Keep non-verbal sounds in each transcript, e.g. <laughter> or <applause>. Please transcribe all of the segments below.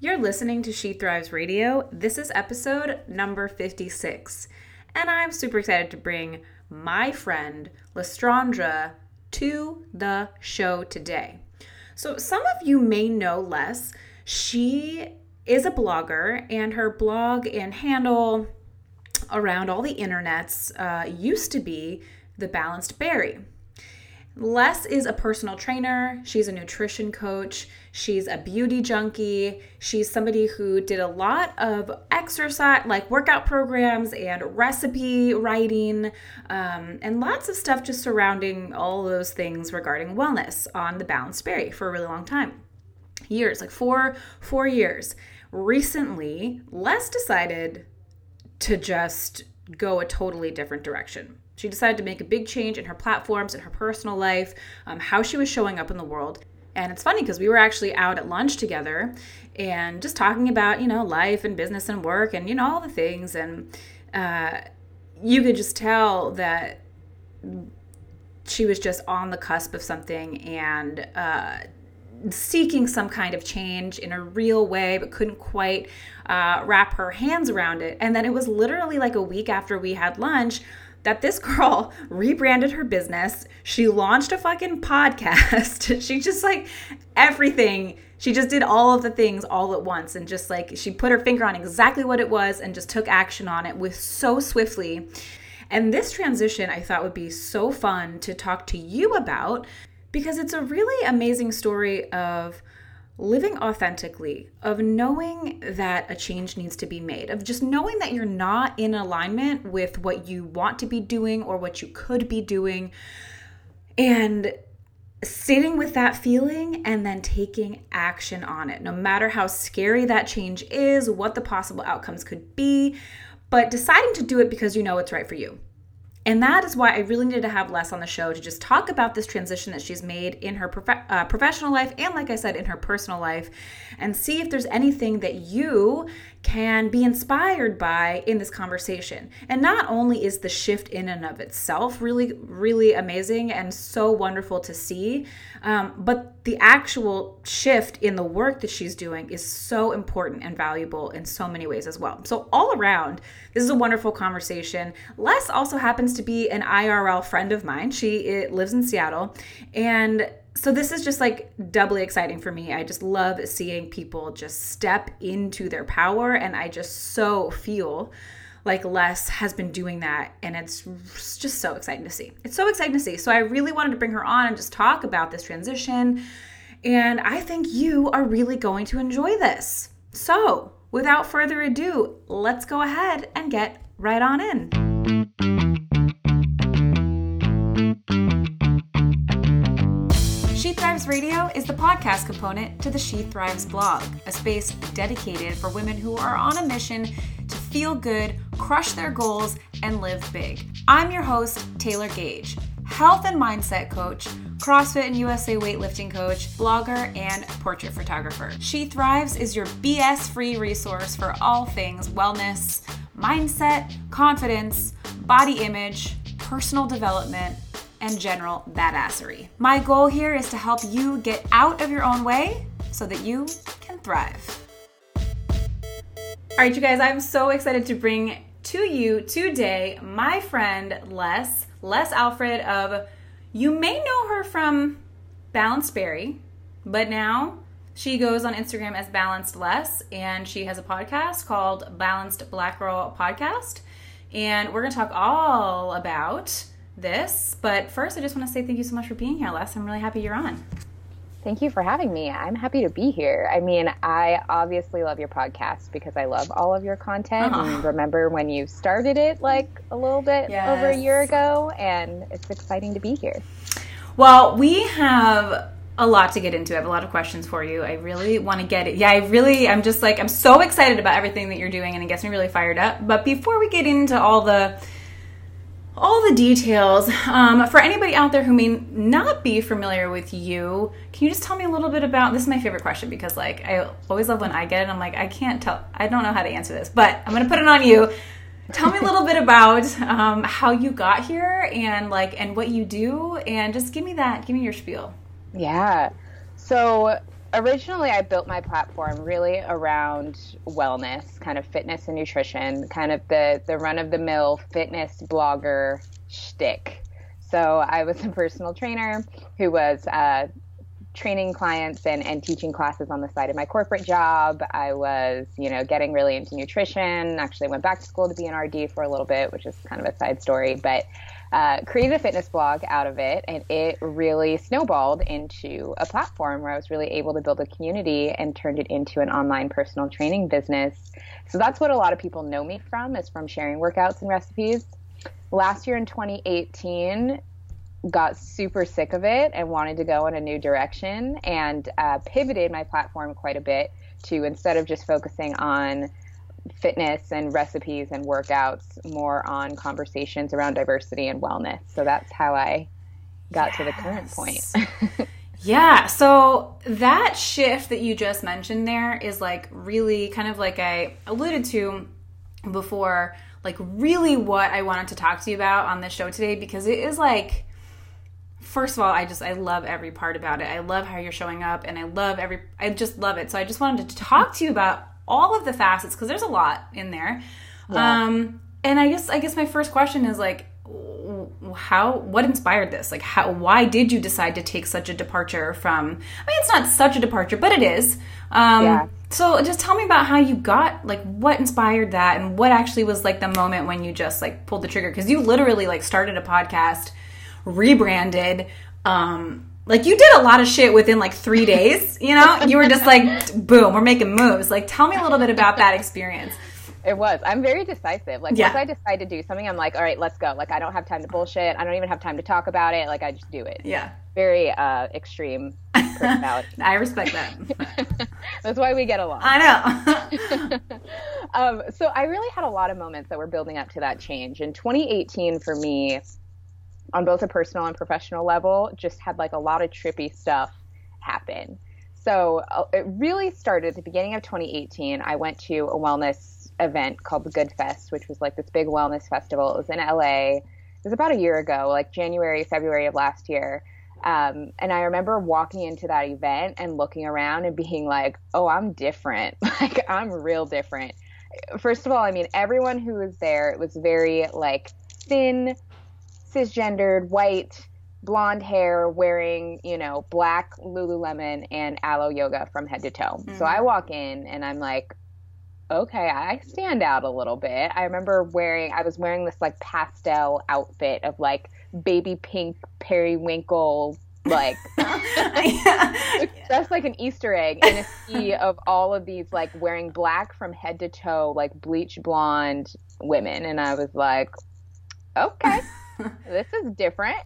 You're listening to She Thrives Radio. This is episode number 56. And I'm super excited to bring my friend Lestraundra to the show today. So, some of you may know Les. She is a blogger, and her blog and handle around all the internets uh, used to be The Balanced Berry. Les is a personal trainer, she's a nutrition coach, she's a beauty junkie, she's somebody who did a lot of exercise, like workout programs and recipe writing, um, and lots of stuff just surrounding all those things regarding wellness on the Balanced Berry for a really long time. Years, like four, four years. Recently, Les decided to just go a totally different direction she decided to make a big change in her platforms, in her personal life, um, how she was showing up in the world. And it's funny because we were actually out at lunch together and just talking about, you know, life and business and work and, you know, all the things. And uh, you could just tell that she was just on the cusp of something and uh, seeking some kind of change in a real way, but couldn't quite uh, wrap her hands around it. And then it was literally like a week after we had lunch that this girl <laughs> rebranded her business. She launched a fucking podcast. <laughs> she just like everything. She just did all of the things all at once and just like she put her finger on exactly what it was and just took action on it with so swiftly. And this transition I thought would be so fun to talk to you about because it's a really amazing story of living authentically, of knowing that a change needs to be made, of just knowing that you're not in alignment with what you want to be doing or what you could be doing, and sitting with that feeling and then taking action on it, no matter how scary that change is, what the possible outcomes could be, but deciding to do it because you know it's right for you. And that is why I really needed to have Les on the show to just talk about this transition that she's made in her prof- uh, professional life and, like I said, in her personal life, and see if there's anything that you can be inspired by in this conversation. And not only is the shift in and of itself really, really amazing and so wonderful to see, um, but the actual shift in the work that she's doing is so important and valuable in so many ways as well. So, all around, this is a wonderful conversation. Les also happens to be an IRL friend of mine. She lives in Seattle. And so this is just like doubly exciting for me. I just love seeing people just step into their power and I just so feel like Les has been doing that and it's just so exciting to see. It's so exciting to see. So I really wanted to bring her on and just talk about this transition and I think you are really going to enjoy this. So, without further ado, let's go ahead and get right on in. Radio is the podcast component to the She Thrives blog, a space dedicated for women who are on a mission to feel good, crush their goals, and live big. I'm your host, Taylor Gage, health and mindset coach, CrossFit and USA weightlifting coach, blogger, and portrait photographer. She Thrives is your BS free resource for all things wellness, mindset, confidence, body image, personal development and general badassery. My goal here is to help you get out of your own way so that you can thrive. All right, you guys, I'm so excited to bring to you today my friend Les, Les Alfred of, you may know her from Balanced Berry, but now she goes on Instagram as Balanced Les, and she has a podcast called Balanced Black Girl Podcast. And we're gonna talk all about this. But first, I just want to say thank you so much for being here, Les. I'm really happy you're on. Thank you for having me. I'm happy to be here. I mean, I obviously love your podcast because I love all of your content uh-huh. and remember when you started it like a little bit yes. over a year ago, and it's exciting to be here. Well, we have a lot to get into. I have a lot of questions for you. I really want to get it. Yeah, I really, I'm just like, I'm so excited about everything that you're doing, and it gets me really fired up. But before we get into all the all the details. Um, for anybody out there who may not be familiar with you, can you just tell me a little bit about this? Is my favorite question because, like, I always love when I get it. I'm like, I can't tell, I don't know how to answer this, but I'm gonna put it on you. Tell me a little bit about um, how you got here and like and what you do, and just give me that, give me your spiel. Yeah. So originally I built my platform really around wellness, kind of fitness and nutrition, kind of the the run of the mill fitness blogger shtick. So I was a personal trainer who was uh, training clients and, and teaching classes on the side of my corporate job. I was, you know, getting really into nutrition. Actually, went back to school to be an RD for a little bit, which is kind of a side story, but uh, created a fitness blog out of it, and it really snowballed into a platform where I was really able to build a community and turned it into an online personal training business. So that's what a lot of people know me from is from sharing workouts and recipes. Last year in 2018, got super sick of it and wanted to go in a new direction and uh, pivoted my platform quite a bit to instead of just focusing on fitness and recipes and workouts, more on conversations around diversity and wellness. So that's how I got yes. to the current point. <laughs> <laughs> yeah. So that shift that you just mentioned there is like really kind of like I alluded to before, like really what I wanted to talk to you about on this show today because it is like first of all, I just I love every part about it. I love how you're showing up and I love every I just love it. So I just wanted to talk to you about all of the facets because there's a lot in there. Yeah. Um, and I guess I guess my first question is like how what inspired this like how why did you decide to take such a departure from i mean it's not such a departure but it is um yeah. so just tell me about how you got like what inspired that and what actually was like the moment when you just like pulled the trigger because you literally like started a podcast rebranded um like you did a lot of shit within like three days, you know? You were just like, boom, we're making moves. Like, tell me a little bit about that experience. It was. I'm very decisive. Like yeah. once I decide to do something, I'm like, all right, let's go. Like I don't have time to bullshit. I don't even have time to talk about it. Like I just do it. Yeah. Very uh, extreme personality. <laughs> I respect that. <laughs> That's why we get along. I know. <laughs> um, so I really had a lot of moments that were building up to that change. In 2018, for me, on both a personal and professional level, just had like a lot of trippy stuff happen. So uh, it really started at the beginning of 2018. I went to a wellness event called the Good Fest, which was like this big wellness festival. It was in LA. It was about a year ago, like January, February of last year. Um, and I remember walking into that event and looking around and being like, oh, I'm different. <laughs> like, I'm real different. First of all, I mean, everyone who was there, it was very like thin, cisgendered, white, blonde hair, wearing, you know, black Lululemon and Alo Yoga from head to toe. Mm-hmm. So I walk in and I'm like, okay, I stand out a little bit. I remember wearing, I was wearing this like pastel outfit of like baby pink periwinkle like <laughs> that's like an Easter egg in a sea <laughs> of all of these like wearing black from head to toe, like bleach blonde women. And I was like, okay. This is different.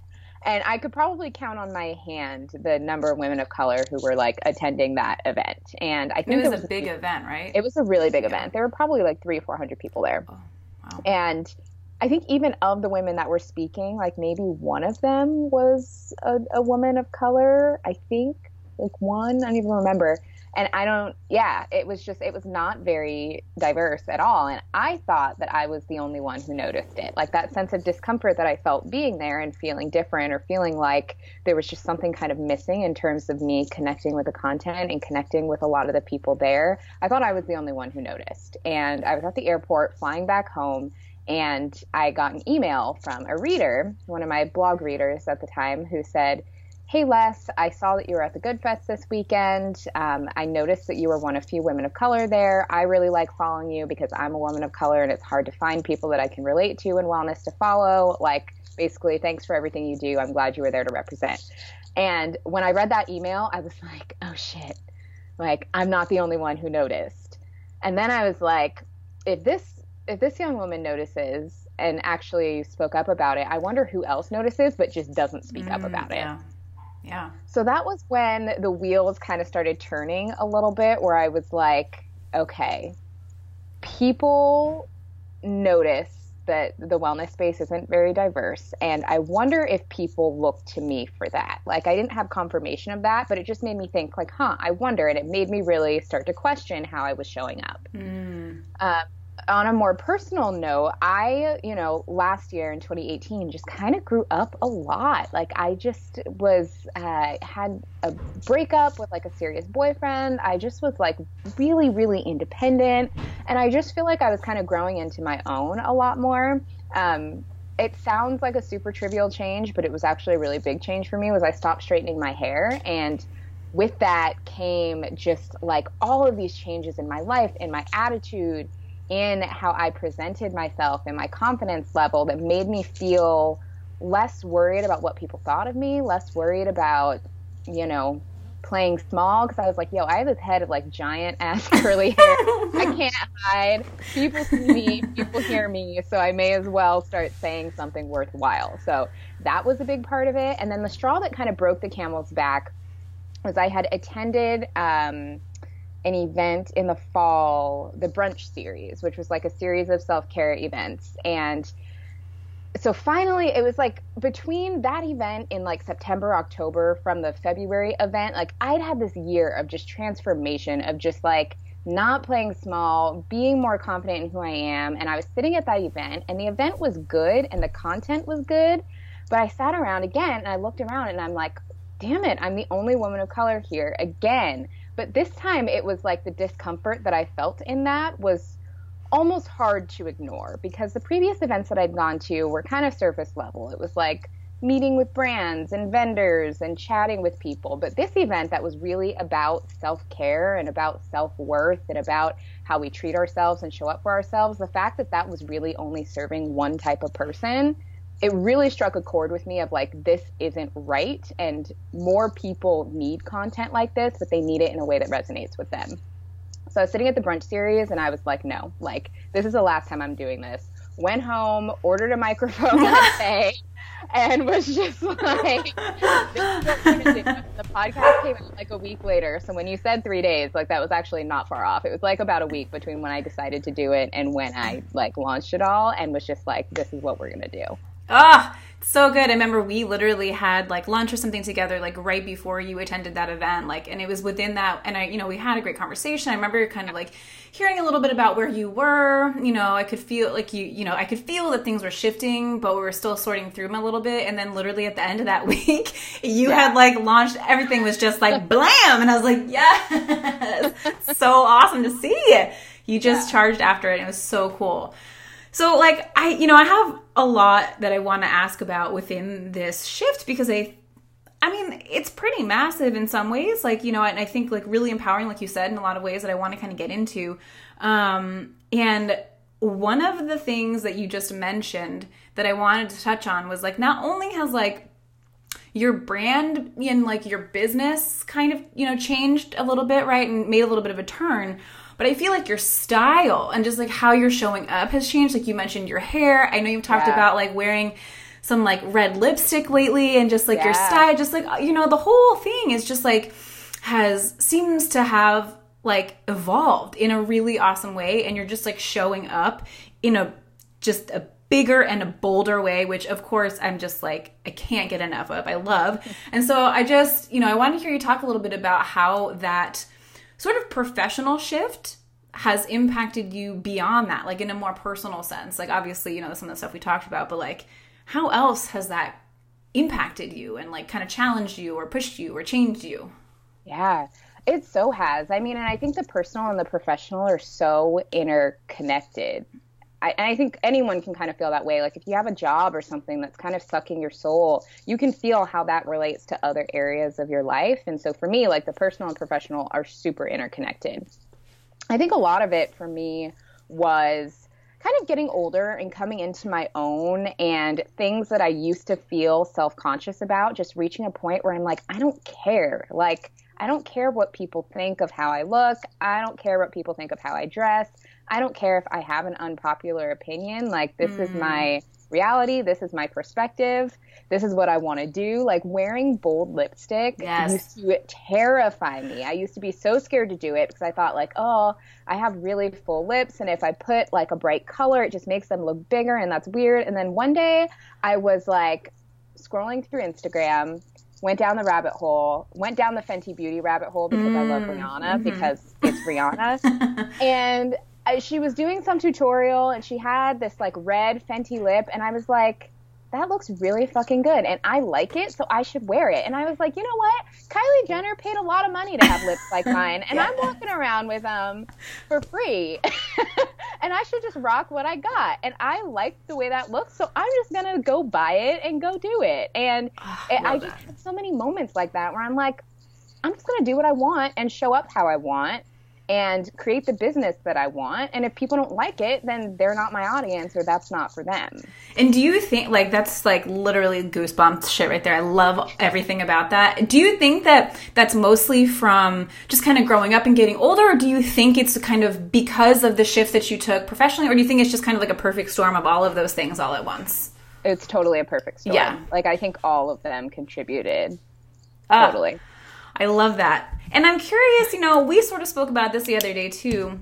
And I could probably count on my hand the number of women of color who were like attending that event. And I think it was, was a big event, right? It was a really big yeah. event. There were probably like three or four hundred people there. Oh, wow. And I think even of the women that were speaking, like maybe one of them was a, a woman of color. I think like one, I don't even remember and I don't, yeah, it was just, it was not very diverse at all. And I thought that I was the only one who noticed it. Like that sense of discomfort that I felt being there and feeling different or feeling like there was just something kind of missing in terms of me connecting with the content and connecting with a lot of the people there. I thought I was the only one who noticed. And I was at the airport flying back home and I got an email from a reader, one of my blog readers at the time, who said, Hey Les, I saw that you were at the Good Fest this weekend. Um, I noticed that you were one of few women of color there. I really like following you because I'm a woman of color and it's hard to find people that I can relate to in wellness to follow. Like, basically, thanks for everything you do. I'm glad you were there to represent. And when I read that email, I was <laughs> like, oh shit, like, I'm not the only one who noticed. And then I was like, if this if this young woman notices and actually spoke up about it, I wonder who else notices but just doesn't speak mm, up about yeah. it. Yeah. So that was when the wheels kind of started turning a little bit, where I was like, okay, people notice that the wellness space isn't very diverse. And I wonder if people look to me for that. Like, I didn't have confirmation of that, but it just made me think, like, huh, I wonder. And it made me really start to question how I was showing up. Mm. Um, on a more personal note, I, you know, last year in 2018 just kind of grew up a lot. Like I just was uh, had a breakup with like a serious boyfriend. I just was like really really independent and I just feel like I was kind of growing into my own a lot more. Um, it sounds like a super trivial change, but it was actually a really big change for me was I stopped straightening my hair and with that came just like all of these changes in my life, in my attitude, in how I presented myself and my confidence level that made me feel less worried about what people thought of me, less worried about, you know, playing small because I was like, yo, I have this head of like giant ass <laughs> curly hair. I <laughs> can't hide. People see me, people hear me, so I may as well start saying something worthwhile. So that was a big part of it. And then the straw that kind of broke the camel's back was I had attended um, an event in the fall, the brunch series, which was like a series of self care events. And so finally, it was like between that event in like September, October from the February event, like I'd had this year of just transformation, of just like not playing small, being more confident in who I am. And I was sitting at that event, and the event was good and the content was good. But I sat around again and I looked around and I'm like, damn it, I'm the only woman of color here again but this time it was like the discomfort that I felt in that was almost hard to ignore because the previous events that I'd gone to were kind of surface level. It was like meeting with brands and vendors and chatting with people. But this event that was really about self care and about self worth and about how we treat ourselves and show up for ourselves, the fact that that was really only serving one type of person it really struck a chord with me of like this isn't right and more people need content like this but they need it in a way that resonates with them. So i was sitting at the brunch series and i was like no like this is the last time i'm doing this. Went home ordered a microphone <laughs> that day and was just <laughs> like the podcast came out like a week later. So when you said three days like that was actually not far off. It was like about a week between when i decided to do it and when i like launched it all and was just like this is what we're gonna do Ah, so good. I remember we literally had like lunch or something together, like right before you attended that event. Like, and it was within that, and I, you know, we had a great conversation. I remember kind of like hearing a little bit about where you were. You know, I could feel like you, you know, I could feel that things were shifting, but we were still sorting through them a little bit. And then literally at the end of that <laughs> week, you yeah. had like launched, everything was just like blam. And I was like, yes, <laughs> so awesome to see. It. You just yeah. charged after it. It was so cool. So, like, I, you know, I have a lot that I want to ask about within this shift because I, I mean, it's pretty massive in some ways. Like, you know, and I think like really empowering, like you said, in a lot of ways that I want to kind of get into. Um, and one of the things that you just mentioned that I wanted to touch on was like, not only has like your brand and like your business kind of, you know, changed a little bit, right? And made a little bit of a turn but I feel like your style and just like how you're showing up has changed. Like you mentioned your hair. I know you've talked yeah. about like wearing some like red lipstick lately and just like yeah. your style, just like, you know, the whole thing is just like has seems to have like evolved in a really awesome way. And you're just like showing up in a just a bigger and a bolder way, which of course I'm just like, I can't get enough of. I love. <laughs> And so I just, you know, I want to hear you talk a little bit about how that sort of professional shift has impacted you beyond that, like in a more personal sense? Like, obviously, you know, some of the stuff we talked about, but like, how else has that impacted you and like kind of challenged you or pushed you or changed you? Yeah, it so has. I mean, and I think the personal and the professional are so interconnected. I, and I think anyone can kind of feel that way. Like if you have a job or something that's kind of sucking your soul, you can feel how that relates to other areas of your life. And so for me, like the personal and professional are super interconnected. I think a lot of it for me was kind of getting older and coming into my own and things that I used to feel self conscious about, just reaching a point where I'm like, I don't care. Like, I don't care what people think of how I look. I don't care what people think of how I dress. I don't care if I have an unpopular opinion. Like, this mm. is my reality. This is my perspective. This is what I want to do. Like, wearing bold lipstick yes. used to terrify me. I used to be so scared to do it because I thought, like, oh, I have really full lips. And if I put like a bright color, it just makes them look bigger. And that's weird. And then one day I was like scrolling through Instagram went down the rabbit hole, went down the Fenty Beauty rabbit hole because mm. I love mm. Rihanna mm-hmm. because it's Rihanna. <laughs> and she was doing some tutorial and she had this like red Fenty lip, and I was like, that looks really fucking good and I like it, so I should wear it. And I was like, you know what? Kylie Jenner paid a lot of money to have lips like mine, and <laughs> yeah. I'm walking around with them for free. <laughs> and I should just rock what I got. And I liked the way that looks, so I'm just gonna go buy it and go do it. And oh, I, I just had so many moments like that where I'm like, I'm just gonna do what I want and show up how I want and create the business that I want. And if people don't like it, then they're not my audience or that's not for them. And do you think, like, that's like literally goosebumps shit right there? I love everything about that. Do you think that that's mostly from just kind of growing up and getting older, or do you think it's kind of because of the shift that you took professionally, or do you think it's just kind of like a perfect storm of all of those things all at once? It's totally a perfect storm. Yeah. Like, I think all of them contributed. Uh, totally. I love that. And I'm curious, you know, we sort of spoke about this the other day too.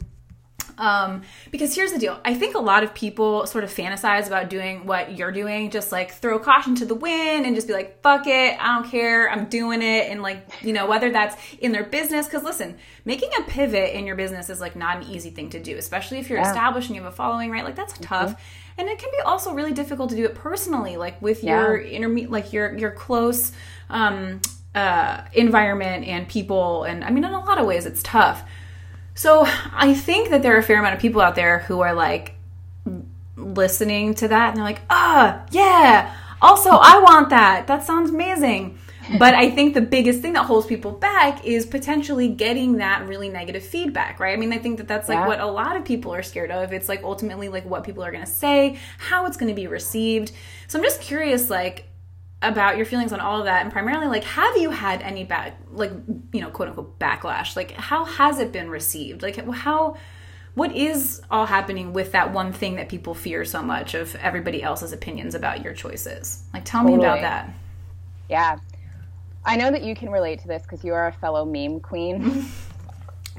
Um, because here's the deal. I think a lot of people sort of fantasize about doing what you're doing, just like throw caution to the wind and just be like, fuck it, I don't care, I'm doing it. And like, you know, whether that's in their business, because listen, making a pivot in your business is like not an easy thing to do, especially if you're yeah. established and you have a following, right? Like, that's mm-hmm. tough. And it can be also really difficult to do it personally, like with yeah. your interme- like your your close um uh, environment and people. And I mean, in a lot of ways, it's tough. So I think that there are a fair amount of people out there who are like listening to that and they're like, ah, yeah, also, I want that. That sounds amazing. But I think the biggest thing that holds people back is potentially getting that really negative feedback, right? I mean, I think that that's like yeah. what a lot of people are scared of. It's like ultimately like what people are going to say, how it's going to be received. So I'm just curious, like, about your feelings on all of that and primarily like have you had any bad like you know quote unquote backlash? Like how has it been received? Like how what is all happening with that one thing that people fear so much of everybody else's opinions about your choices? Like tell totally. me about that. Yeah. I know that you can relate to this because you are a fellow meme queen <laughs>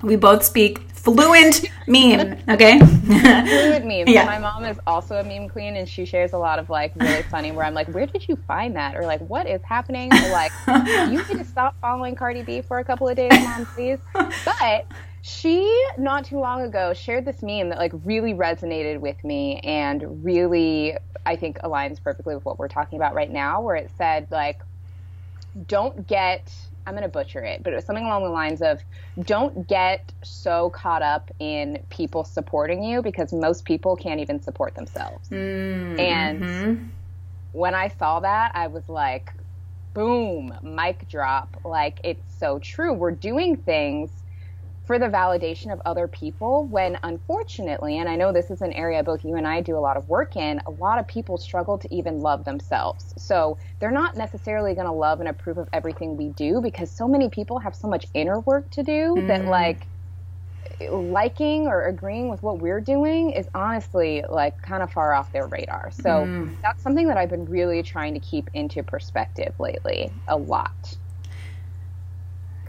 we both speak fluent meme. Okay. fluent meme. <laughs> Yeah. my mom is also a meme queen, and she shares a lot of like really funny. Where I'm like, where did you find that? Or like, what is happening? Or like, you need to stop following Cardi B for a couple of days, mom, please. But she not too long ago shared this meme that like really resonated with me and really I think aligns perfectly with what we're talking about right now. Where it said like, don't get I'm going to butcher it, but it was something along the lines of don't get so caught up in people supporting you because most people can't even support themselves. Mm-hmm. And when I saw that, I was like, boom, mic drop. Like, it's so true. We're doing things for the validation of other people when unfortunately and i know this is an area both you and i do a lot of work in a lot of people struggle to even love themselves so they're not necessarily going to love and approve of everything we do because so many people have so much inner work to do mm. that like liking or agreeing with what we're doing is honestly like kind of far off their radar so mm. that's something that i've been really trying to keep into perspective lately a lot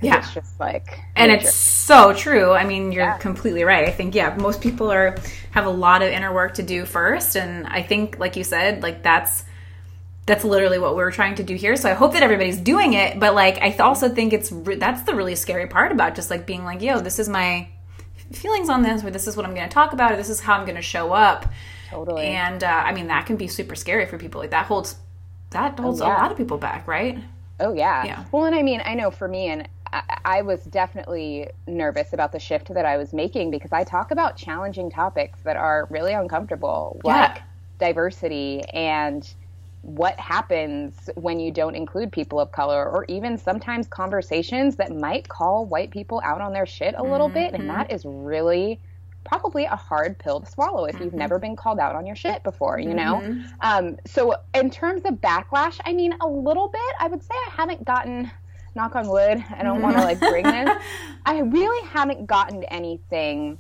yeah. It's just like And it's so true. I mean, you're yeah. completely right. I think yeah, most people are have a lot of inner work to do first and I think like you said, like that's that's literally what we're trying to do here. So I hope that everybody's doing it, but like I also think it's that's the really scary part about just like being like, yo, this is my feelings on this or this is what I'm going to talk about or this is how I'm going to show up. Totally. And uh, I mean, that can be super scary for people. Like that holds that holds oh, yeah. a lot of people back, right? Oh yeah. Yeah. Well, and I mean, I know for me and I, was definitely nervous about the shift that I was making because I talk about challenging topics that are really uncomfortable, yeah. like diversity and what happens when you don't include people of color, or even sometimes conversations that might call white people out on their shit a little mm-hmm. bit. And that is really probably a hard pill to swallow if mm-hmm. you've never been called out on your shit before, you know? Mm-hmm. Um, so, in terms of backlash, I mean, a little bit. I would say I haven't gotten knock on wood. I don't want to like bring this. <laughs> I really haven't gotten anything,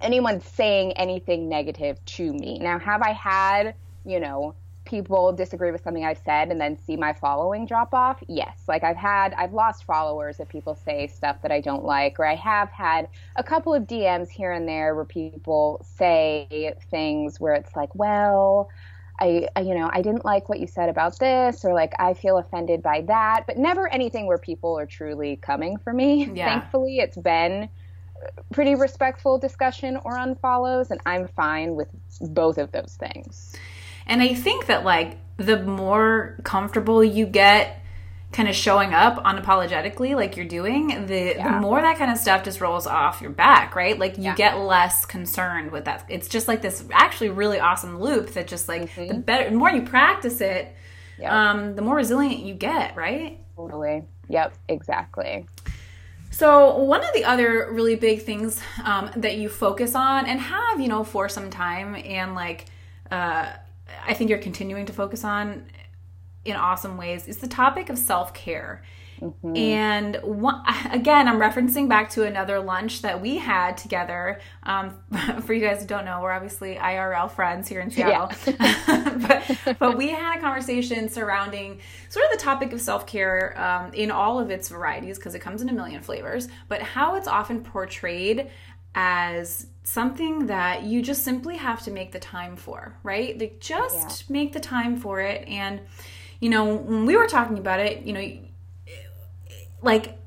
anyone saying anything negative to me. Now, have I had, you know, people disagree with something I've said and then see my following drop off? Yes. Like I've had, I've lost followers if people say stuff that I don't like, or I have had a couple of DMs here and there where people say things where it's like, well, I, I, you know, I didn't like what you said about this, or like I feel offended by that, but never anything where people are truly coming for me. <laughs> Yeah. Thankfully, it's been uh, pretty respectful discussion or unfollows, and I'm fine with both of those things. And I think that like the more comfortable you get kind of showing up unapologetically like you're doing the yeah. the more that kind of stuff just rolls off your back right like you yeah. get less concerned with that it's just like this actually really awesome loop that just like mm-hmm. the better the more you practice it um the more resilient you get right totally yep exactly so one of the other really big things um, that you focus on and have you know for some time and like uh, i think you're continuing to focus on in awesome ways is the topic of self care. Mm-hmm. And one, <laughs> again, I'm referencing back to another lunch that we had together. Um, <laughs> for you guys who don't know, we're obviously IRL friends here in <laughs> Seattle. Yeah. but, but, we had a conversation surrounding sort of the topic of self care um, in all of its varieties because it comes in a million flavors, but how it's often portrayed as something that you just simply have to make the time for, right? Like just yeah. make the time for it. And you know, when we were talking about it, you know, like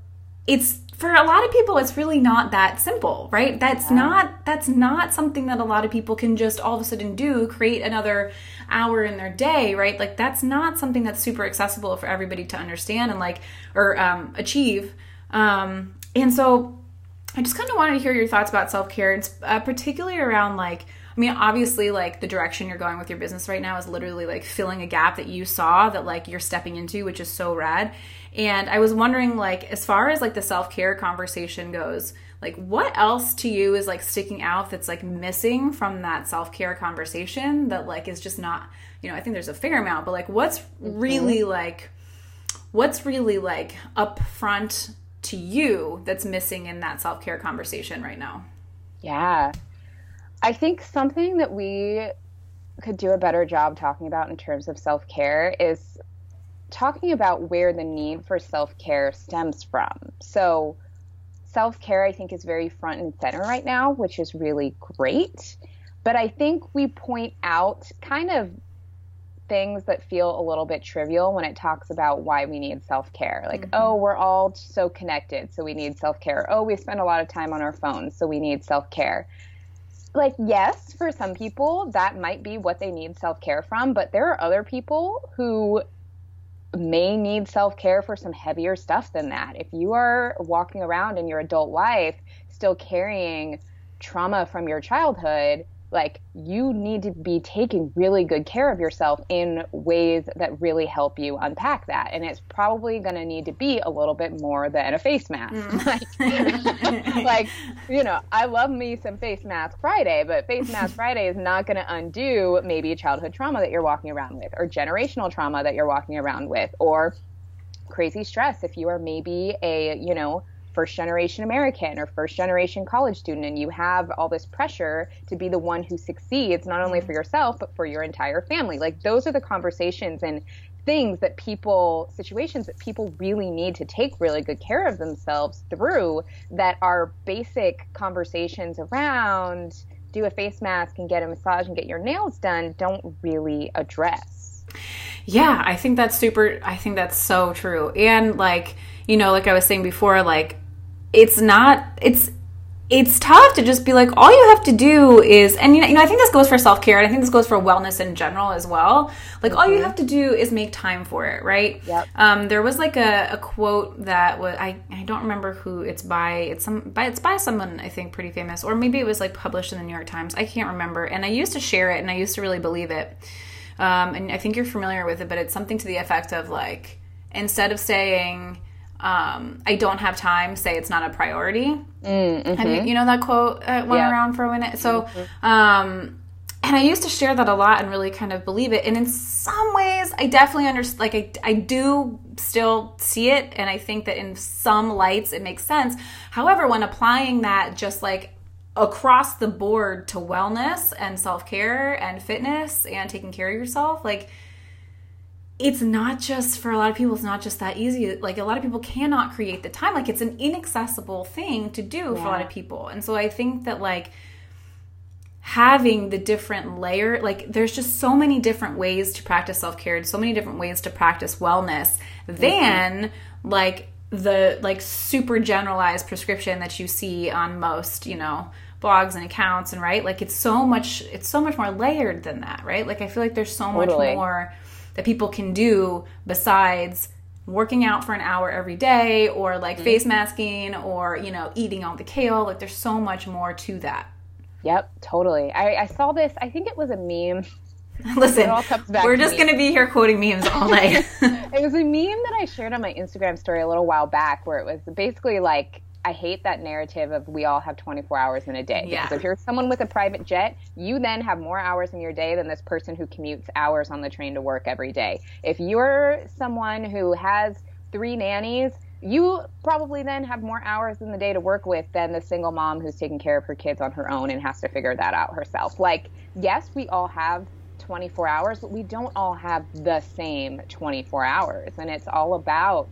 it's for a lot of people it's really not that simple right? That's yeah. not that's not something that a lot of people can just all of a sudden do create another hour in their day right? Like that's not something that's super accessible for everybody to understand and like or um, achieve. Um, and so i just kind of wanted to hear your thoughts about self-care. It's uh, particularly around like I mean, obviously, like the direction you're going with your business right now is literally like filling a gap that you saw that like you're stepping into, which is so rad. And I was wondering, like, as far as like the self care conversation goes, like, what else to you is like sticking out that's like missing from that self care conversation that like is just not, you know, I think there's a fair amount, but like, what's mm-hmm. really like, what's really like upfront to you that's missing in that self care conversation right now? Yeah. I think something that we could do a better job talking about in terms of self care is talking about where the need for self care stems from. So, self care, I think, is very front and center right now, which is really great. But I think we point out kind of things that feel a little bit trivial when it talks about why we need self care. Like, mm-hmm. oh, we're all so connected, so we need self care. Oh, we spend a lot of time on our phones, so we need self care like yes for some people that might be what they need self-care from but there are other people who may need self-care for some heavier stuff than that. If you are walking around in your adult life still carrying trauma from your childhood like you need to be taking really good care of yourself in ways that really help you unpack that and it's probably going to need to be a little bit more than a face mask mm. <laughs> like, <laughs> like you know i love me some face mask friday but face mask friday is not going to undo maybe a childhood trauma that you're walking around with or generational trauma that you're walking around with or crazy stress if you are maybe a you know first generation American or first generation college student, and you have all this pressure to be the one who succeeds, not only for mm-hmm. yourself, but for your entire family. Like, those are the conversations and things that people, situations that people really need to take really good care of themselves through that are basic conversations around do a face mask and get a massage and get your nails done don't really address. Yeah, I think that's super, I think that's so true. And like, you know, like I was saying before, like it's not it's it's tough to just be like all you have to do is and you know, you know i think this goes for self-care and i think this goes for wellness in general as well like mm-hmm. all you mm-hmm. have to do is make time for it right yep. um, there was like a, a quote that was I, I don't remember who it's by it's some by it's by someone i think pretty famous or maybe it was like published in the new york times i can't remember and i used to share it and i used to really believe it um, and i think you're familiar with it but it's something to the effect of like instead of saying um, I don't have time, say it's not a priority. Mm-hmm. You, you, know that quote uh, went yeah. around for a minute? So, mm-hmm. um, and I used to share that a lot and really kind of believe it. And in some ways, I definitely understand, like, I, I do still see it. And I think that in some lights, it makes sense. However, when applying that just like across the board to wellness and self care and fitness and taking care of yourself, like, it's not just for a lot of people it's not just that easy like a lot of people cannot create the time like it's an inaccessible thing to do yeah. for a lot of people and so i think that like having the different layer like there's just so many different ways to practice self-care and so many different ways to practice wellness mm-hmm. than like the like super generalized prescription that you see on most, you know, blogs and accounts and right? Like it's so much it's so much more layered than that, right? Like I feel like there's so totally. much more that people can do besides working out for an hour every day or like mm-hmm. face masking or you know eating all the kale. Like there's so much more to that. Yep totally. I, I saw this i think it was a meme. <laughs> Listen we're just going to be here quoting memes all <laughs> night. It was a meme that i shared on my instagram story a little while back where it was basically like I hate that narrative of we all have 24 hours in a day. Yeah. Because if you're someone with a private jet, you then have more hours in your day than this person who commutes hours on the train to work every day. If you're someone who has three nannies, you probably then have more hours in the day to work with than the single mom who's taking care of her kids on her own and has to figure that out herself. Like, yes, we all have 24 hours, but we don't all have the same 24 hours. And it's all about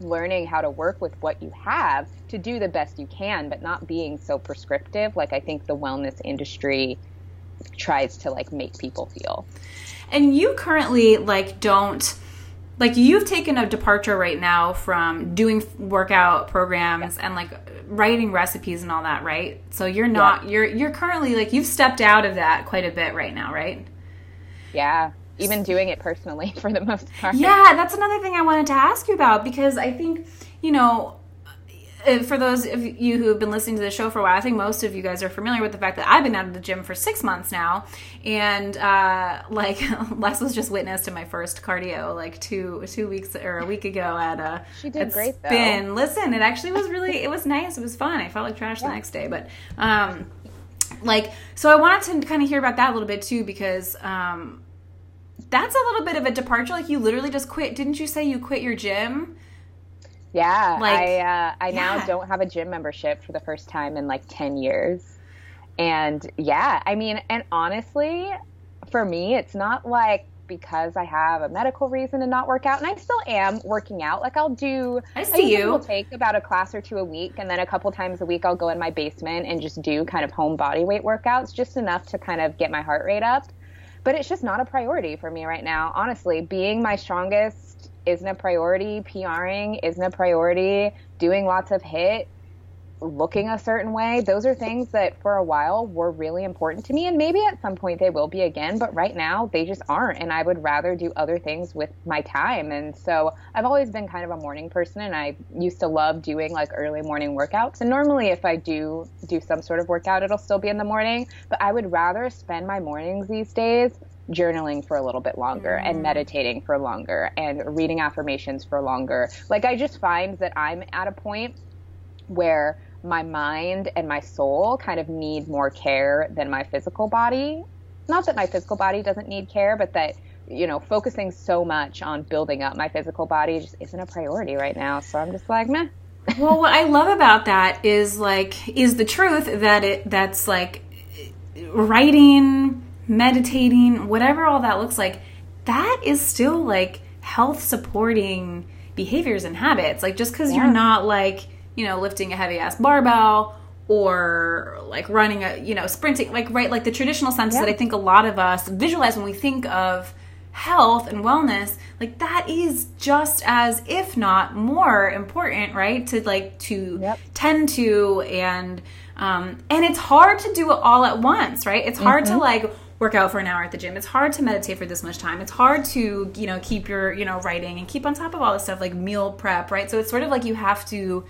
learning how to work with what you have to do the best you can, but not being so prescriptive. Like I think the wellness industry tries to like make people feel. And you currently like don't like you've taken a departure right now from doing workout programs yeah. and like writing recipes and all that, right? So you're not yeah. you're you're currently like you've stepped out of that quite a bit right now, right? Yeah even doing it personally <laughs> for the most part. Yeah, that's another thing I wanted to ask you about because I think, you know, uh, for those of you who have been listening to the show for a while, I think most of you guys are familiar with the fact that I've been out of the gym for six months now, and uh, <laughs> like Les was just witness to my first cardio like two two weeks or a week ago at a. Uh, she did at great Spin. though. Listen, it actually was really it was nice. It was fun. I felt like trash yeah. the next day, but um, like so I wanted to kind of hear about that a little bit too because um that's a little bit of a departure. Like you literally just quit. Didn't you say you quit your gym? Yeah, like, I uh, I yeah. now don't have a gym membership for the first time in like ten years, and yeah, I mean, and honestly, for me, it's not like because I have a medical reason to not work out, and I still am working out. Like I'll do, I see I you. Will take about a class or two a week, and then a couple times a week I'll go in my basement and just do kind of home body weight workouts, just enough to kind of get my heart rate up but it's just not a priority for me right now. Honestly, being my strongest isn't a priority. PRing isn't a priority. Doing lots of HIIT looking a certain way. Those are things that for a while were really important to me. And maybe at some point they will be again, but right now they just aren't. And I would rather do other things with my time. And so I've always been kind of a morning person and I used to love doing like early morning workouts. And normally if I do do some sort of workout, it'll still be in the morning. But I would rather spend my mornings these days journaling for a little bit longer mm. and meditating for longer and reading affirmations for longer. Like I just find that I'm at a point where my mind and my soul kind of need more care than my physical body. Not that my physical body doesn't need care, but that you know, focusing so much on building up my physical body just isn't a priority right now. So I'm just like, meh. well, what I love about that is like is the truth that it that's like writing, meditating, whatever all that looks like, that is still like health supporting behaviors and habits. Like just cuz yeah. you're not like you know, lifting a heavy ass barbell or like running a, you know, sprinting, like, right, like the traditional sense yeah. that I think a lot of us visualize when we think of health and wellness like that is just as if not more important right to like to yep. tend to and um and it's hard to do it all at once right it's hard mm-hmm. to like work out for an hour at the gym it's hard to meditate for this much time it's hard to you know keep your you know writing and keep on top of all this stuff like meal prep right so it's sort of like you have to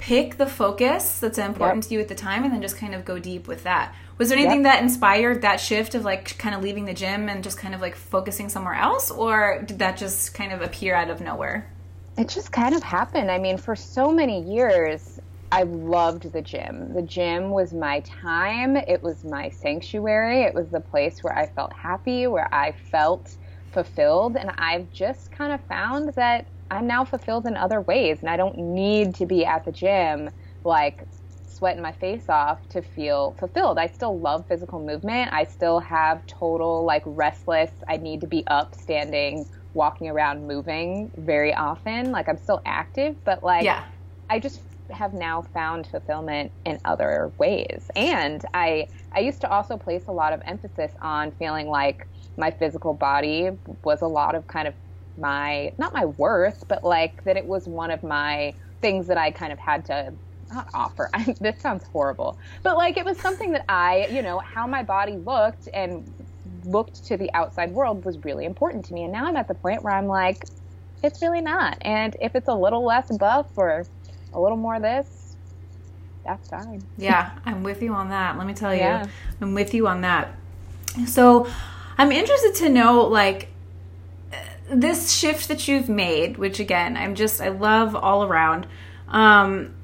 pick the focus that's important yep. to you at the time and then just kind of go deep with that. Was there anything yep. that inspired that shift of like kind of leaving the gym and just kind of like focusing somewhere else or did that just kind of appear out of nowhere? It just kind of happened. I mean, for so many years, I loved the gym. The gym was my time. It was my sanctuary. It was the place where I felt happy, where I felt fulfilled. And I've just kind of found that I'm now fulfilled in other ways, and I don't need to be at the gym like sweating my face off to feel fulfilled. I still love physical movement. I still have total like restless. I need to be up, standing, walking around, moving very often. Like I'm still active, but like yeah. I just have now found fulfillment in other ways. And I I used to also place a lot of emphasis on feeling like my physical body was a lot of kind of my not my worth, but like that it was one of my things that I kind of had to not offer. I, <laughs> this sounds horrible, but like it was something that I, you know, how my body looked and looked to the outside world was really important to me. And now I'm at the point where I'm like, it's really not. And if it's a little less buff or a little more this, that's fine. <laughs> Yeah, I'm with you on that. Let me tell you, yeah. I'm with you on that. So I'm interested to know, like, this shift that you've made, which again, I'm just, I love all around. Um,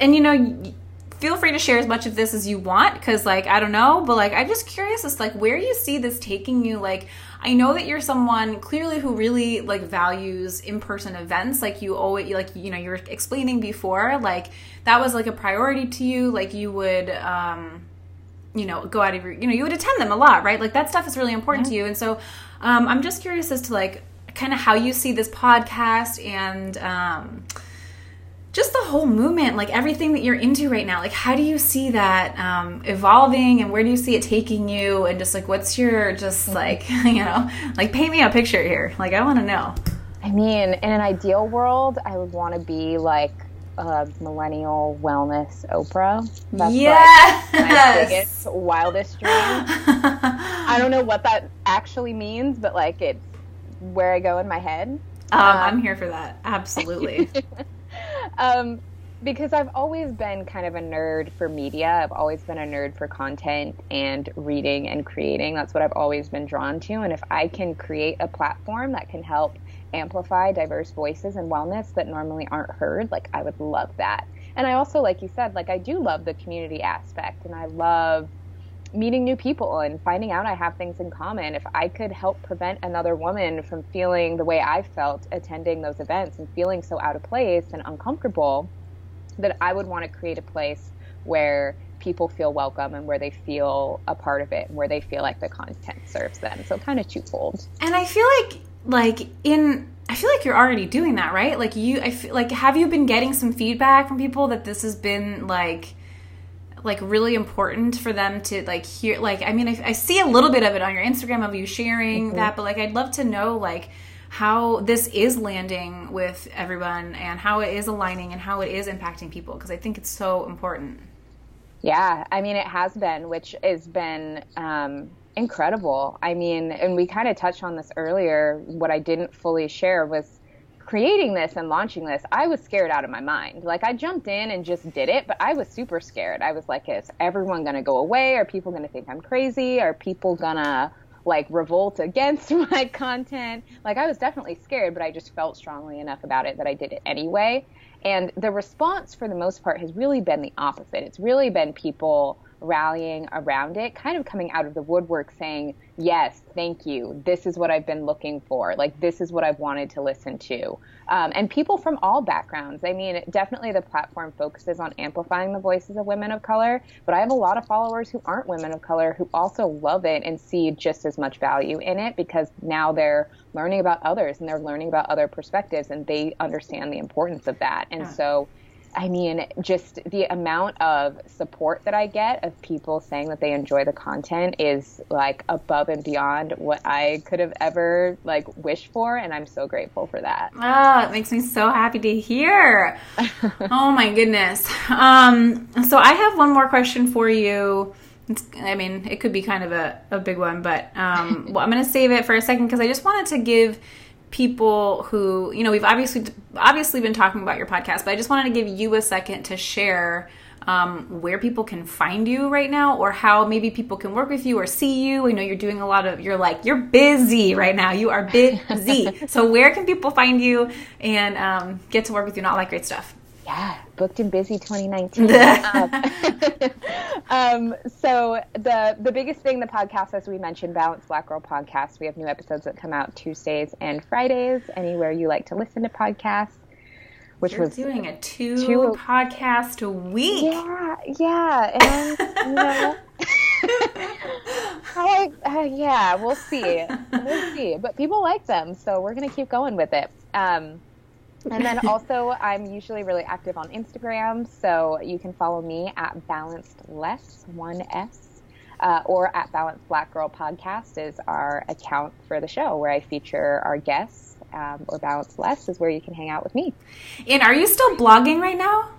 and you know, feel free to share as much of this as you want because like i don't know but like i'm just curious as like where you see this taking you like i know that you're someone clearly who really like values in-person events like you always like you know you were explaining before like that was like a priority to you like you would um you know go out of your you know you would attend them a lot right like that stuff is really important yeah. to you and so um i'm just curious as to like kind of how you see this podcast and um just the whole movement, like everything that you're into right now. Like, how do you see that um, evolving and where do you see it taking you? And just like, what's your, just mm-hmm. like, <laughs> you know, like paint me a picture here. Like, I want to know. I mean, in an ideal world, I would want to be like a millennial wellness Oprah. That's yes! like my biggest, wildest dream. <laughs> I don't know what that actually means, but like it's where I go in my head. Um, um, I'm here for that. Absolutely. <laughs> um, because I've always been kind of a nerd for media. I've always been a nerd for content and reading and creating. That's what I've always been drawn to. And if I can create a platform that can help amplify diverse voices and wellness that normally aren't heard, like I would love that. And I also, like you said, like I do love the community aspect and I love meeting new people and finding out I have things in common. If I could help prevent another woman from feeling the way I felt attending those events and feeling so out of place and uncomfortable, that I would want to create a place where people feel welcome and where they feel a part of it and where they feel like the content serves them. So kind of twofold. And I feel like like in I feel like you're already doing that, right? Like you I feel like have you been getting some feedback from people that this has been like like really important for them to like hear like i mean i, I see a little bit of it on your instagram of you sharing mm-hmm. that but like i'd love to know like how this is landing with everyone and how it is aligning and how it is impacting people because i think it's so important. Yeah i mean it has been which has been um, incredible. I mean and we kind of touched on this earlier. What i didn't fully share was creating this and launching this, I was scared out of my mind. Like I jumped in and just did it, but I was super scared. I was like, is everyone going to go away? Are people going to think I'm crazy? Are people going to like revolt against <laughs> my content? Like I was definitely scared, but I just felt strongly enough about it that I did it anyway. And the response for the most part has really been the opposite. It's really been people rallying around it, kind of coming out of the woodwork saying, Yes, thank you. This is what I've been looking for. Like, this is what I've wanted to listen to. Um, and people from all backgrounds. I mean, definitely the platform focuses on amplifying the voices of women of color, but I have a lot of followers who aren't women of color who also love it and see just as much value in it because now they're learning about others and they're learning about other perspectives and they understand the importance of that. And yeah. so, I mean, just the amount of support that I get of people saying that they enjoy the content is like above and beyond what I could have ever like wished for, and I'm so grateful for that. Oh, it makes me so happy to hear. <laughs> oh my goodness. Um, so I have one more question for you. It's, I mean, it could be kind of a, a big one, but um, <laughs> well, I'm going to save it for a second because I just wanted to give people who you know we've obviously obviously been talking about your podcast but i just wanted to give you a second to share um, where people can find you right now or how maybe people can work with you or see you. I know you're doing a lot of you're like you're busy right now. You are busy. <laughs> So where can people find you and um, get to work with you and all that great stuff? Yeah, booked and busy <laughs> 2019. um, <laughs> um, so the the biggest thing, the podcast, as we mentioned, Balanced Black Girl podcast. We have new episodes that come out Tuesdays and Fridays. Anywhere you like to listen to podcasts. Which You're was doing a two, two podcast a week. Yeah, yeah, and you know. <laughs> I, uh, yeah, we'll see. We'll see. But people like them, so we're gonna keep going with it. Um, and then <laughs> also, I'm usually really active on Instagram, so you can follow me at balanced les one s, uh, or at balanced black girl podcast is our account for the show where I feature our guests um, or Balanced Les is where you can hang out with me. And are you still blogging right now?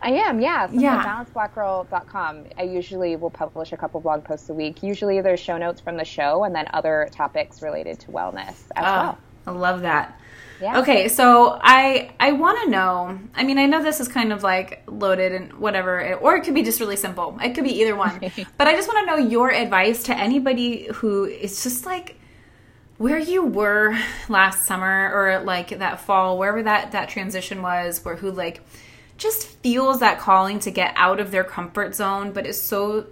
I am, yeah. So yeah. balancedblackgirl.com. I usually will publish a couple blog posts a week. Usually there's show notes from the show and then other topics related to wellness as oh, well. I love that. Yeah. Okay, so I I want to know. I mean, I know this is kind of like loaded and whatever, or it could be just really simple. It could be either one. <laughs> but I just want to know your advice to anybody who is just like where you were last summer or like that fall, wherever that that transition was, where who like just feels that calling to get out of their comfort zone, but is so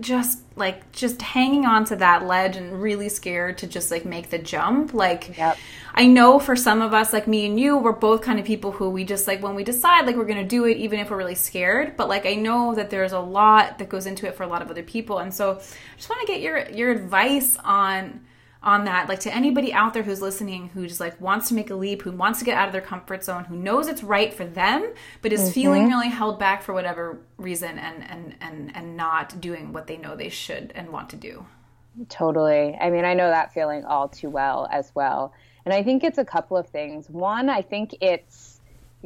just like just hanging on to that ledge and really scared to just like make the jump like yep. i know for some of us like me and you we're both kind of people who we just like when we decide like we're gonna do it even if we're really scared but like i know that there's a lot that goes into it for a lot of other people and so i just want to get your your advice on on that like to anybody out there who's listening who just like wants to make a leap who wants to get out of their comfort zone who knows it's right for them but is mm-hmm. feeling really held back for whatever reason and and and and not doing what they know they should and want to do. Totally. I mean i know that feeling all too well as well. And i think it's a couple of things. One i think it's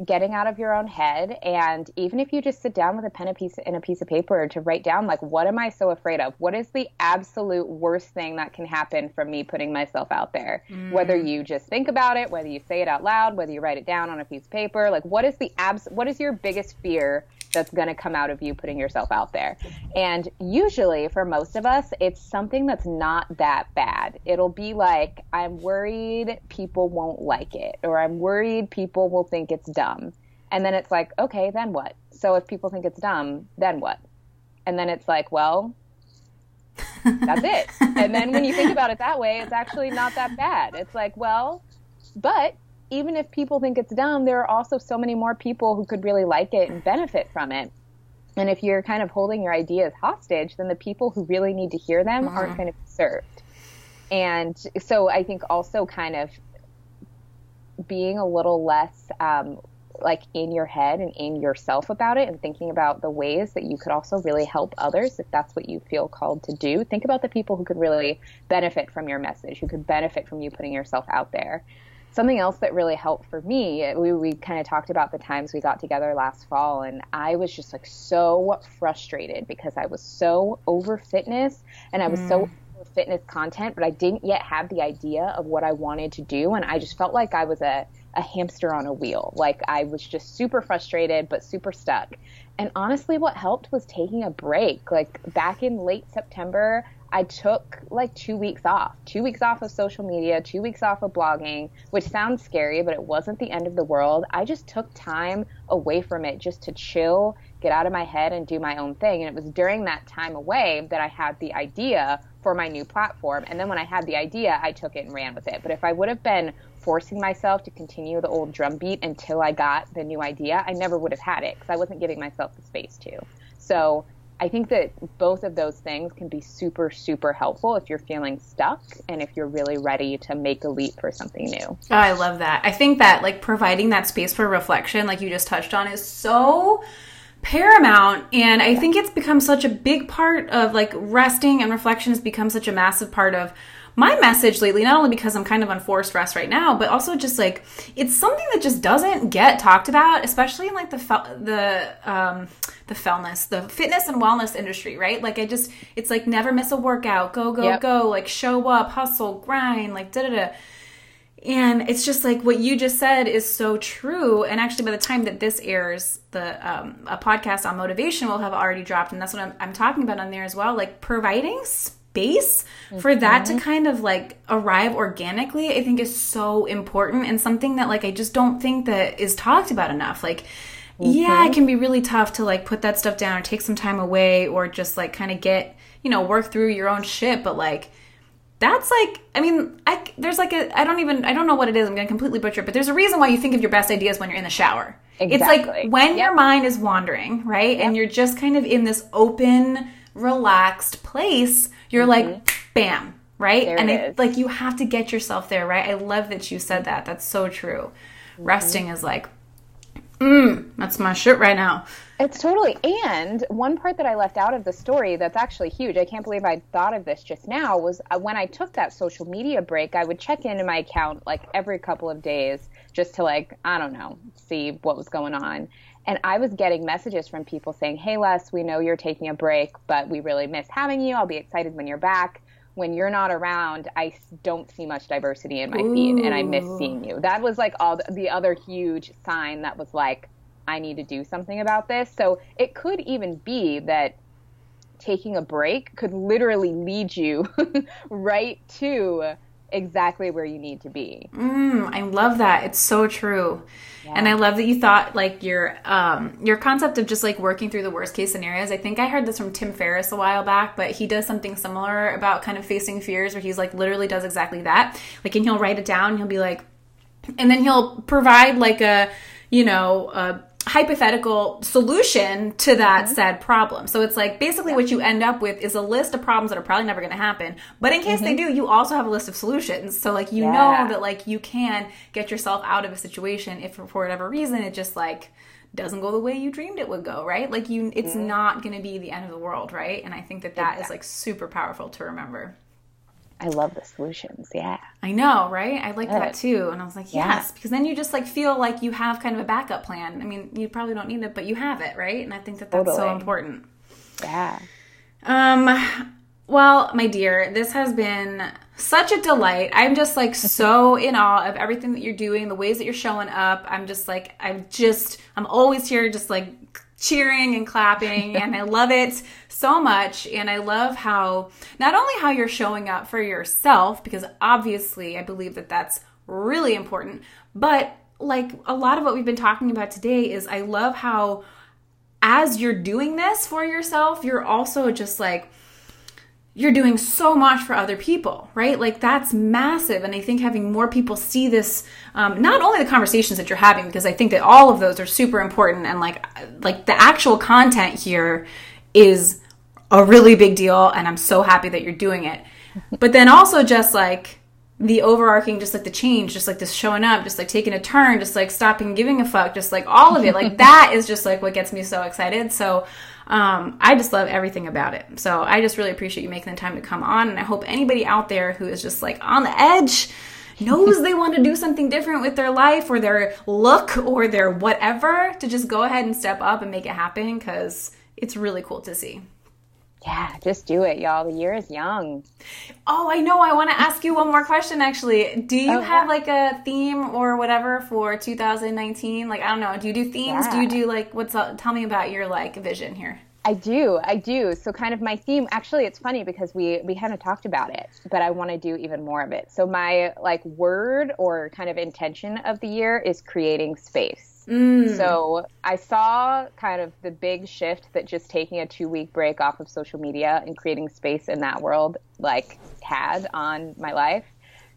getting out of your own head. And even if you just sit down with a pen and piece and a piece of paper to write down like what am i so afraid of? What is the absolute worst thing that can happen from me putting myself out there? Mm. whether you just think about it whether you say it out loud whether you write it down on a piece of paper like what is the abs what is your biggest fear that's going to come out of you putting yourself out there. And usually, for most of us, it's something that's not that bad. It'll be like, I'm worried people won't like it, or I'm worried people will think it's dumb. And then it's like, okay, then what? So if people think it's dumb, then what? And then it's like, well, that's it. <laughs> and then when you think about it that way, it's actually not that bad. It's like, well, but even if people think it's dumb, there are also so many more people who could really like it and benefit from it. And if you're kind of holding your ideas hostage, then the people who really need to hear them mm-hmm. aren't going to be served. And so I think also kind of being a little less um, like in your head and in yourself about it and thinking about the ways that you could also really help others if that's what you feel called to do. Think about the people who could really benefit from your message, who could benefit from you putting yourself out there something else that really helped for me we, we kind of talked about the times we got together last fall and i was just like so frustrated because i was so over fitness and i was mm. so fitness content but i didn't yet have the idea of what i wanted to do and i just felt like i was a, a hamster on a wheel. Like i was just super frustrated but super stuck. And honestly what helped was taking a break. Like back in late september I took like two weeks off, two weeks off of social media, two weeks off of blogging, which sounds scary, but it wasn't the end of the world. I just took time away from it just to chill, get out of my head, and do my own thing. And it was during that time away that I had the idea for my new platform. And then when I had the idea, I took it and ran with it. But if I would have been forcing myself to continue the old drum beat until I got the new idea, I never would have had it because I wasn't giving myself the space to. So I think that both of those things can be super, super helpful if you're feeling stuck and if you're really ready to make a leap for something new. Oh, I love that. I think that like providing that space for reflection, like you just touched on, is so paramount and i think it's become such a big part of like resting and reflection has become such a massive part of my message lately, not only because I'm kind of on forced rest right now, but also just like it's something that just doesn't get talked about, especially in like the the um, the wellness, the fitness and wellness industry, right? Like I just, it's like never miss a workout, go go yep. go, like show up, hustle, grind, like da da da. And it's just like what you just said is so true. And actually, by the time that this airs, the um, a podcast on motivation will have already dropped, and that's what I'm, I'm talking about on there as well. Like providing space mm-hmm. for that to mm-hmm. kind of like arrive organically i think is so important and something that like i just don't think that is talked about enough like mm-hmm. yeah it can be really tough to like put that stuff down or take some time away or just like kind of get you know work through your own shit but like that's like i mean i there's like a i don't even i don't know what it is i'm gonna completely butcher it but there's a reason why you think of your best ideas when you're in the shower exactly. it's like when yep. your mind is wandering right yep. and you're just kind of in this open relaxed place you're mm-hmm. like, bam, right? There and it, it like you have to get yourself there, right? I love that you said that. That's so true. Mm-hmm. Resting is like, mm, that's my shit right now. It's totally. And one part that I left out of the story that's actually huge, I can't believe I thought of this just now, was uh, when I took that social media break, I would check into my account like every couple of days just to, like, I don't know, see what was going on. And I was getting messages from people saying, Hey, Les, we know you're taking a break, but we really miss having you. I'll be excited when you're back. When you're not around, I don't see much diversity in my Ooh. feed and I miss seeing you. That was like all the other huge sign that was like, I need to do something about this. So it could even be that taking a break could literally lead you <laughs> right to exactly where you need to be. Mm, I love that. It's so true. Yeah. And I love that you thought like your um your concept of just like working through the worst case scenarios. I think I heard this from Tim Ferriss a while back, but he does something similar about kind of facing fears where he's like literally does exactly that. Like and he'll write it down, he'll be like and then he'll provide like a you know, a hypothetical solution to that mm-hmm. said problem. So it's like basically what you end up with is a list of problems that are probably never going to happen. But in case mm-hmm. they do, you also have a list of solutions. So like you yeah. know that like you can get yourself out of a situation if for whatever reason it just like doesn't go the way you dreamed it would go, right? Like you it's mm-hmm. not going to be the end of the world, right? And I think that that exactly. is like super powerful to remember. I love the solutions. Yeah. I know, right? I like that too. And I was like, yes, yeah. because then you just like feel like you have kind of a backup plan. I mean, you probably don't need it, but you have it, right? And I think that that's totally. so important. Yeah. Um well, my dear, this has been such a delight. I'm just like <laughs> so in awe of everything that you're doing, the ways that you're showing up. I'm just like I'm just I'm always here just like cheering and clapping and I love it so much. And I love how not only how you're showing up for yourself because obviously I believe that that's really important but like a lot of what we've been talking about today is I love how as you're doing this for yourself you're also just like you're doing so much for other people, right? Like that's massive. And I think having more people see this, um, not only the conversations that you're having, because I think that all of those are super important, and like like the actual content here is a really big deal, and I'm so happy that you're doing it. But then also just like the overarching, just like the change, just like this showing up, just like taking a turn, just like stopping giving a fuck, just like all of it, like <laughs> that is just like what gets me so excited. So um, I just love everything about it. So I just really appreciate you making the time to come on. And I hope anybody out there who is just like on the edge knows they want to do something different with their life or their look or their whatever to just go ahead and step up and make it happen because it's really cool to see. Yeah, just do it, y'all. The year is young. Oh, I know. I want to ask you one more question actually. Do you oh, have yeah. like a theme or whatever for 2019? Like, I don't know. Do you do themes? Yeah. Do you do like what's up? Tell me about your like vision here. I do. I do. So kind of my theme actually it's funny because we we hadn't talked about it, but I want to do even more of it. So my like word or kind of intention of the year is creating space. Mm. So I saw kind of the big shift that just taking a two week break off of social media and creating space in that world like had on my life.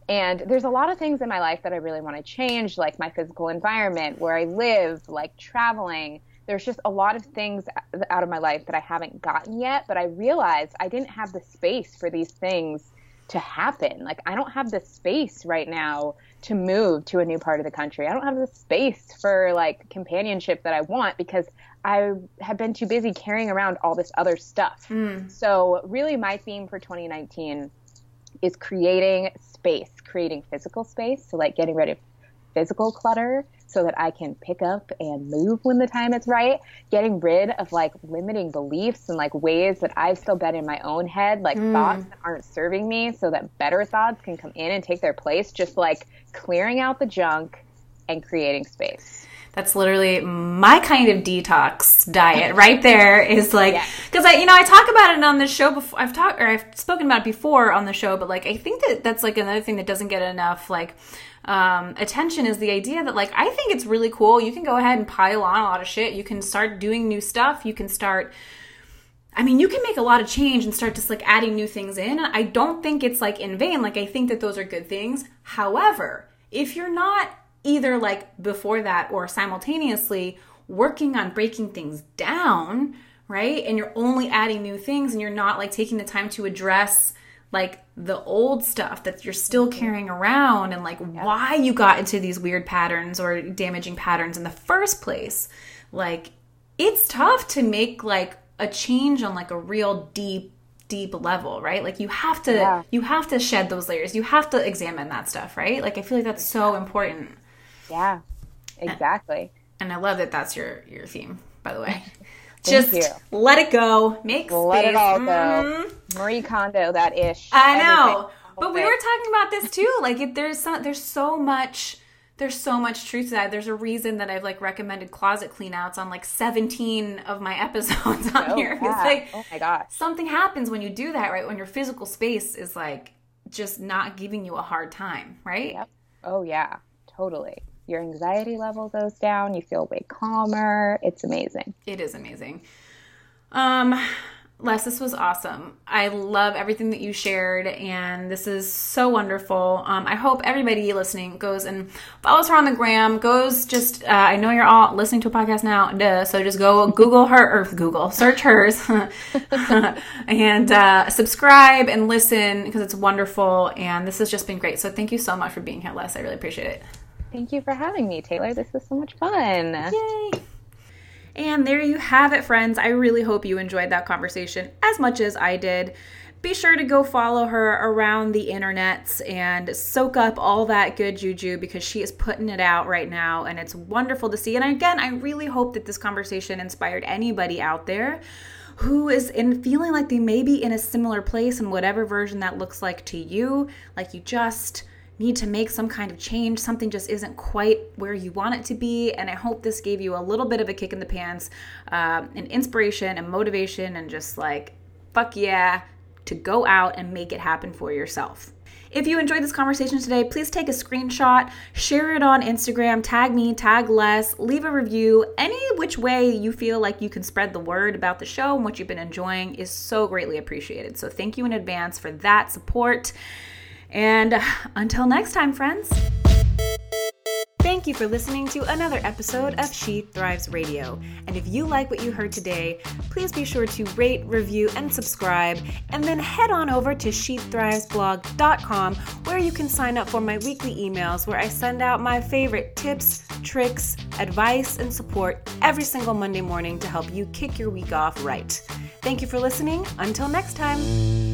And there's a lot of things in my life that I really want to change, like my physical environment, where I live, like traveling. There's just a lot of things out of my life that I haven't gotten yet, but I realized I didn't have the space for these things to happen. Like, I don't have the space right now to move to a new part of the country. I don't have the space for like companionship that I want because I have been too busy carrying around all this other stuff. Mm. So, really, my theme for 2019 is creating space, creating physical space. So, like getting rid of physical clutter so that I can pick up and move when the time is right, getting rid of like limiting beliefs and like ways that I've still been in my own head, like mm. thoughts that aren't serving me so that better thoughts can come in and take their place, just like clearing out the junk and creating space that's literally my kind of detox diet <laughs> right there is like because yeah. i you know i talk about it on the show before i've talked or i've spoken about it before on the show but like i think that that's like another thing that doesn't get enough like um, attention is the idea that like I think it's really cool. You can go ahead and pile on a lot of shit. You can start doing new stuff. You can start. I mean, you can make a lot of change and start just like adding new things in. I don't think it's like in vain. Like I think that those are good things. However, if you're not either like before that or simultaneously working on breaking things down, right? And you're only adding new things and you're not like taking the time to address like the old stuff that you're still mm-hmm. carrying around and like yeah. why you got into these weird patterns or damaging patterns in the first place like it's tough to make like a change on like a real deep deep level right? Like you have to yeah. you have to shed those layers. You have to examine that stuff right? Like i feel like that's so important. Yeah. Exactly. And, and i love that that's your your theme by the way <laughs> just you. let it go make let space. it all go mm-hmm. marie kondo that ish i know but we were talking about this too <laughs> like if there's so, there's so much there's so much truth to that. There's a reason that I've like recommended closet cleanouts on like 17 of my <laughs> episodes on oh, here. Yeah. It's like, oh my god, something happens when you do that, right? When your physical space is like just not giving you a hard time, right? Yep. Oh yeah, totally. Your anxiety level goes down. You feel way calmer. It's amazing. It is amazing. Um, Les, this was awesome. I love everything that you shared, and this is so wonderful. Um, I hope everybody listening goes and follows her on the gram. Goes just, uh, I know you're all listening to a podcast now, duh, so just go Google her or Google, search hers, <laughs> and uh, subscribe and listen because it's wonderful. And this has just been great. So thank you so much for being here, Les. I really appreciate it. Thank you for having me, Taylor. This was so much fun. Yay! And there you have it, friends. I really hope you enjoyed that conversation as much as I did. Be sure to go follow her around the internets and soak up all that good juju because she is putting it out right now and it's wonderful to see. And again, I really hope that this conversation inspired anybody out there who is in feeling like they may be in a similar place in whatever version that looks like to you, like you just need to make some kind of change. Something just isn't quite where you want it to be. And I hope this gave you a little bit of a kick in the pants, uh, and inspiration and motivation, and just like, fuck yeah, to go out and make it happen for yourself. If you enjoyed this conversation today, please take a screenshot, share it on Instagram, tag me, tag Les, leave a review. Any which way you feel like you can spread the word about the show and what you've been enjoying is so greatly appreciated. So thank you in advance for that support. And <sighs> until next time, friends. Thank you for listening to another episode of She Thrives Radio. And if you like what you heard today, please be sure to rate, review, and subscribe. And then head on over to SheThrivesBlog.com where you can sign up for my weekly emails where I send out my favorite tips, tricks, advice, and support every single Monday morning to help you kick your week off right. Thank you for listening. Until next time.